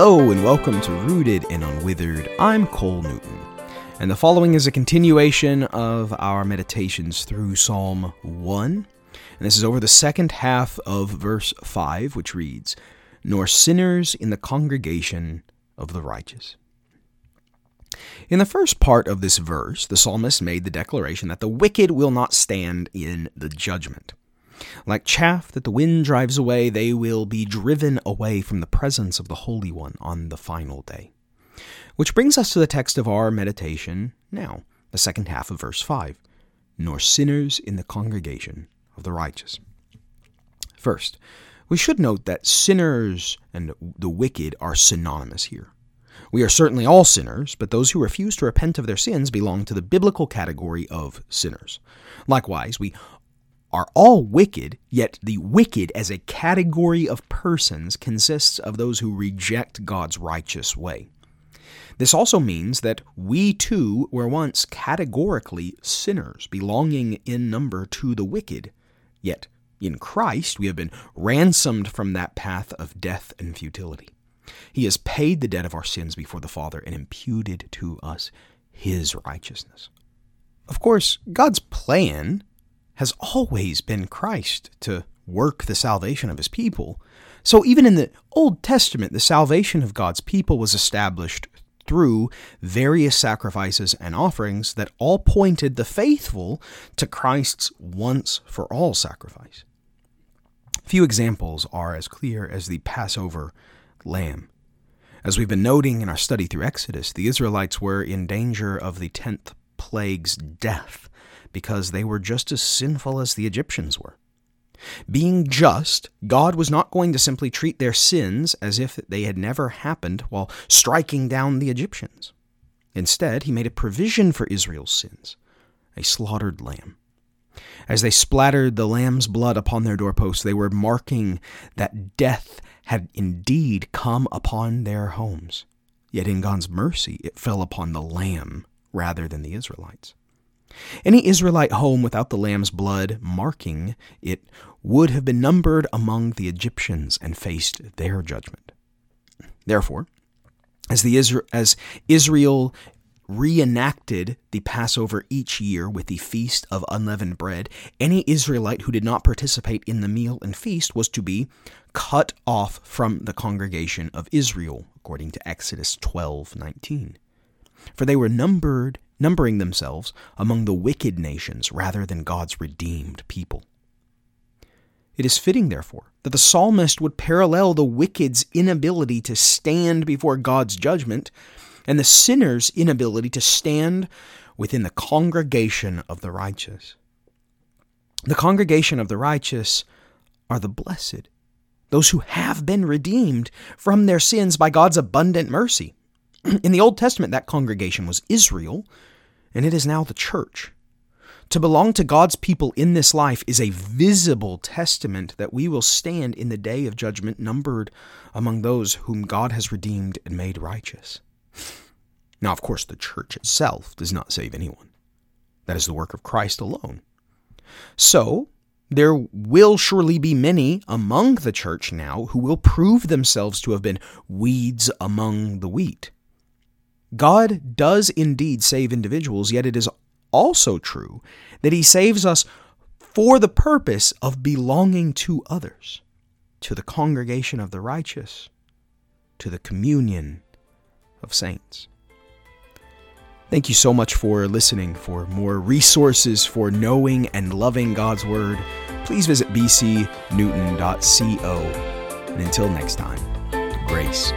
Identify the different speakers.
Speaker 1: Hello and welcome to Rooted and Unwithered. I'm Cole Newton, and the following is a continuation of our meditations through Psalm 1. And this is over the second half of verse 5, which reads, Nor sinners in the congregation of the righteous. In the first part of this verse, the psalmist made the declaration that the wicked will not stand in the judgment. Like chaff that the wind drives away, they will be driven away from the presence of the Holy One on the final day. Which brings us to the text of our meditation now, the second half of verse 5 Nor sinners in the congregation of the righteous. First, we should note that sinners and the wicked are synonymous here. We are certainly all sinners, but those who refuse to repent of their sins belong to the biblical category of sinners. Likewise, we are all wicked, yet the wicked as a category of persons consists of those who reject God's righteous way. This also means that we too were once categorically sinners, belonging in number to the wicked. Yet in Christ we have been ransomed from that path of death and futility. He has paid the debt of our sins before the Father and imputed to us his righteousness. Of course, God's plan has always been Christ to work the salvation of his people. So even in the Old Testament, the salvation of God's people was established through various sacrifices and offerings that all pointed the faithful to Christ's once for all sacrifice. Few examples are as clear as the Passover lamb. As we've been noting in our study through Exodus, the Israelites were in danger of the tenth plague's death because they were just as sinful as the Egyptians were. Being just, God was not going to simply treat their sins as if they had never happened while striking down the Egyptians. Instead, he made a provision for Israel's sins a slaughtered lamb. As they splattered the lamb's blood upon their doorposts, they were marking that death had indeed come upon their homes. Yet in God's mercy, it fell upon the lamb rather than the Israelites. Any Israelite home without the lamb's blood marking it would have been numbered among the Egyptians and faced their judgment. Therefore, as, the Isra- as Israel reenacted the Passover each year with the Feast of Unleavened Bread, any Israelite who did not participate in the meal and feast was to be cut off from the congregation of Israel, according to Exodus 12:19. For they were numbered numbering themselves among the wicked nations rather than God's redeemed people. It is fitting, therefore, that the psalmist would parallel the wicked's inability to stand before God's judgment and the sinner's inability to stand within the congregation of the righteous. The congregation of the righteous are the blessed, those who have been redeemed from their sins by God's abundant mercy. In the Old Testament, that congregation was Israel, and it is now the church. To belong to God's people in this life is a visible testament that we will stand in the day of judgment numbered among those whom God has redeemed and made righteous. Now, of course, the church itself does not save anyone. That is the work of Christ alone. So, there will surely be many among the church now who will prove themselves to have been weeds among the wheat. God does indeed save individuals, yet it is also true that He saves us for the purpose of belonging to others, to the congregation of the righteous, to the communion of saints. Thank you so much for listening. For more resources for knowing and loving God's Word, please visit bcnewton.co. And until next time, grace